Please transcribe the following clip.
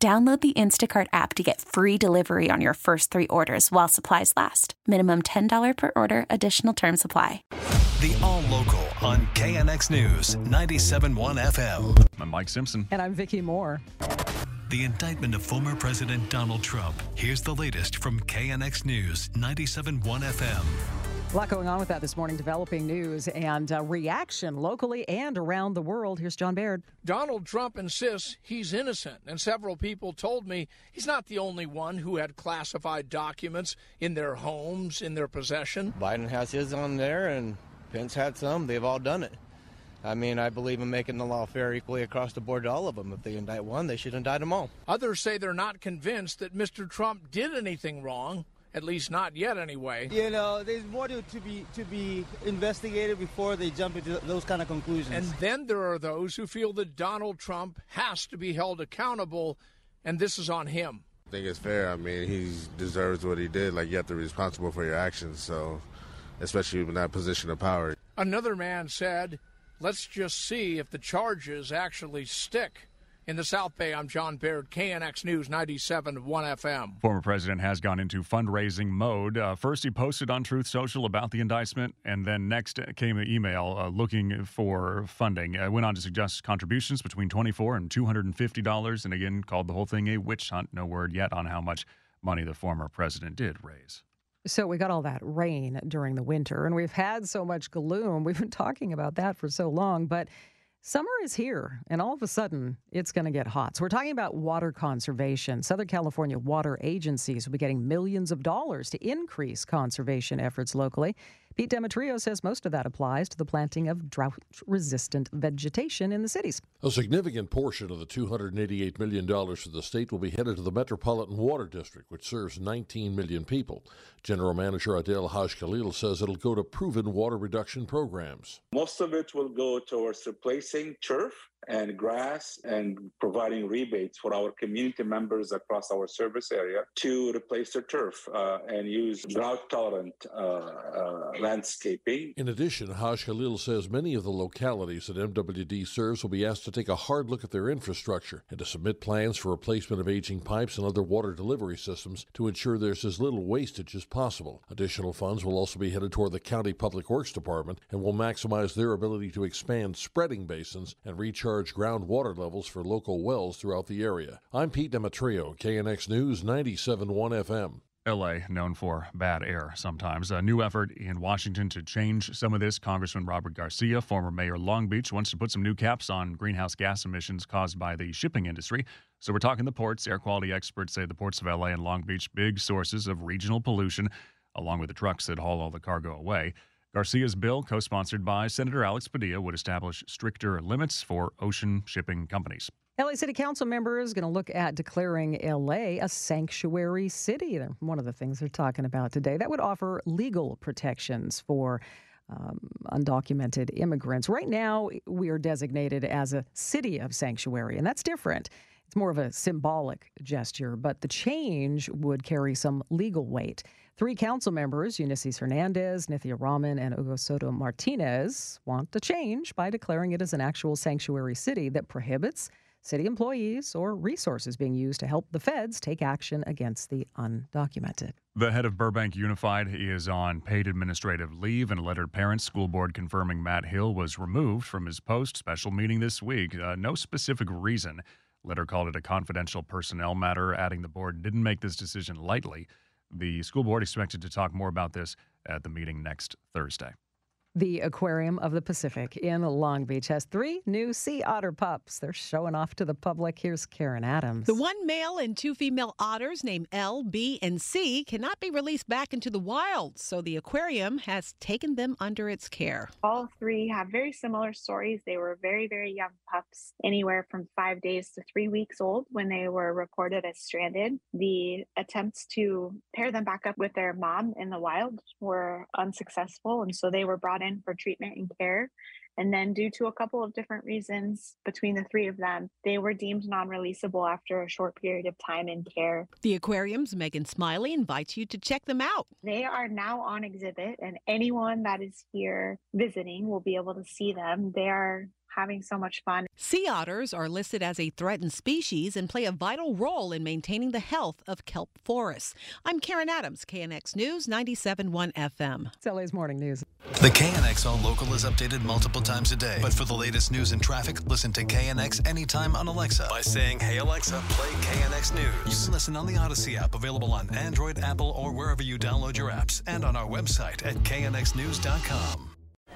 Download the Instacart app to get free delivery on your first three orders while supplies last. Minimum $10 per order, additional term supply. The All Local on KNX News 97.1 FM. I'm Mike Simpson. And I'm Vicki Moore. The indictment of former President Donald Trump. Here's the latest from KNX News 97.1 FM. A lot going on with that this morning, developing news and uh, reaction locally and around the world. Here's John Baird. Donald Trump insists he's innocent, and several people told me he's not the only one who had classified documents in their homes, in their possession. Biden has his on there, and Pence had some. They've all done it. I mean, I believe in making the law fair equally across the board to all of them. If they indict one, they should indict them all. Others say they're not convinced that Mr. Trump did anything wrong at least not yet, anyway. You know, there's more to, to be to be investigated before they jump into those kind of conclusions. And then there are those who feel that Donald Trump has to be held accountable, and this is on him. I think it's fair. I mean, he deserves what he did. Like you have to be responsible for your actions. So, especially in that position of power. Another man said, "Let's just see if the charges actually stick." In the South Bay, I'm John Baird, KNX News 97 1 FM. Former president has gone into fundraising mode. Uh, first, he posted on Truth Social about the indictment, and then next came an email uh, looking for funding. Uh, went on to suggest contributions between 24 and $250, and again called the whole thing a witch hunt. No word yet on how much money the former president did raise. So we got all that rain during the winter, and we've had so much gloom. We've been talking about that for so long, but Summer is here, and all of a sudden, it's going to get hot. So, we're talking about water conservation. Southern California water agencies will be getting millions of dollars to increase conservation efforts locally. Pete Demetriou says most of that applies to the planting of drought resistant vegetation in the cities. A significant portion of the $288 million for the state will be headed to the Metropolitan Water District, which serves 19 million people. General Manager Adel Hagekhalil says it'll go to proven water reduction programs. Most of it will go towards replacing turf and grass and providing rebates for our community members across our service area to replace their turf uh, and use drought tolerant uh, uh, landscaping. In addition, Hagekhalil says many of the localities that MWD serves will be asked to take a hard look at their infrastructure and to submit plans for replacement of aging pipes and other water delivery systems to ensure there's as little wastage as possible. Additional funds will also be headed toward the County Public Works Department and will maximize their ability to expand spreading basins and recharge groundwater levels for local wells throughout the area. I'm Pete Demetriou, KNX News 97.1 FM. LA, known for bad air sometimes. A new effort in Washington to change some of this. Congressman Robert Garcia, former mayor of Long Beach, wants to put some new caps on greenhouse gas emissions caused by the shipping industry. So we're talking the ports. Air quality experts say the ports of LA and Long Beach, big sources of regional pollution, along with the trucks that haul all the cargo away. Garcia's bill, co sponsored by Senator Alex Padilla, would establish stricter limits for ocean shipping companies. LA City Council member is going to look at declaring LA a sanctuary city. One of the things they're talking about today that would offer legal protections for um, undocumented immigrants. Right now, we are designated as a city of sanctuary, and that's different. It's more of a symbolic gesture, but the change would carry some legal weight. Three council members, Eunisses Hernandez, Nithya Raman, and Hugo Soto Martinez, want the change by declaring it as an actual sanctuary city that prohibits city employees or resources being used to help the feds take action against the undocumented. The head of Burbank Unified is on paid administrative leave, and lettered parents, school board confirming Matt Hill was removed from his post. Special meeting this week. Uh, no specific reason. Letter called it a confidential personnel matter, adding the board didn't make this decision lightly. The school board expected to talk more about this at the meeting next Thursday. The Aquarium of the Pacific in Long Beach has three new sea otter pups. They're showing off to the public. Here's Karen Adams. The one male and two female otters named L, B, and C cannot be released back into the wild, so the aquarium has taken them under its care. All three have very similar stories. They were very, very young pups, anywhere from five days to three weeks old when they were reported as stranded. The attempts to pair them back up with their mom in the wild were unsuccessful, and so they were brought in in for treatment and care. And then, due to a couple of different reasons between the three of them, they were deemed non releasable after a short period of time in care. The aquarium's Megan Smiley invites you to check them out. They are now on exhibit, and anyone that is here visiting will be able to see them. They are having so much fun. Sea otters are listed as a threatened species and play a vital role in maintaining the health of kelp forests. I'm Karen Adams, KNX News 97.1 FM. It's LA's Morning News. The KNX All Local is updated multiple times a day. But for the latest news and traffic, listen to KNX anytime on Alexa by saying, Hey Alexa, play KNX News. You can listen on the Audacy app, available on Android, Apple, or wherever you download your apps, and on our website at knxnews.com.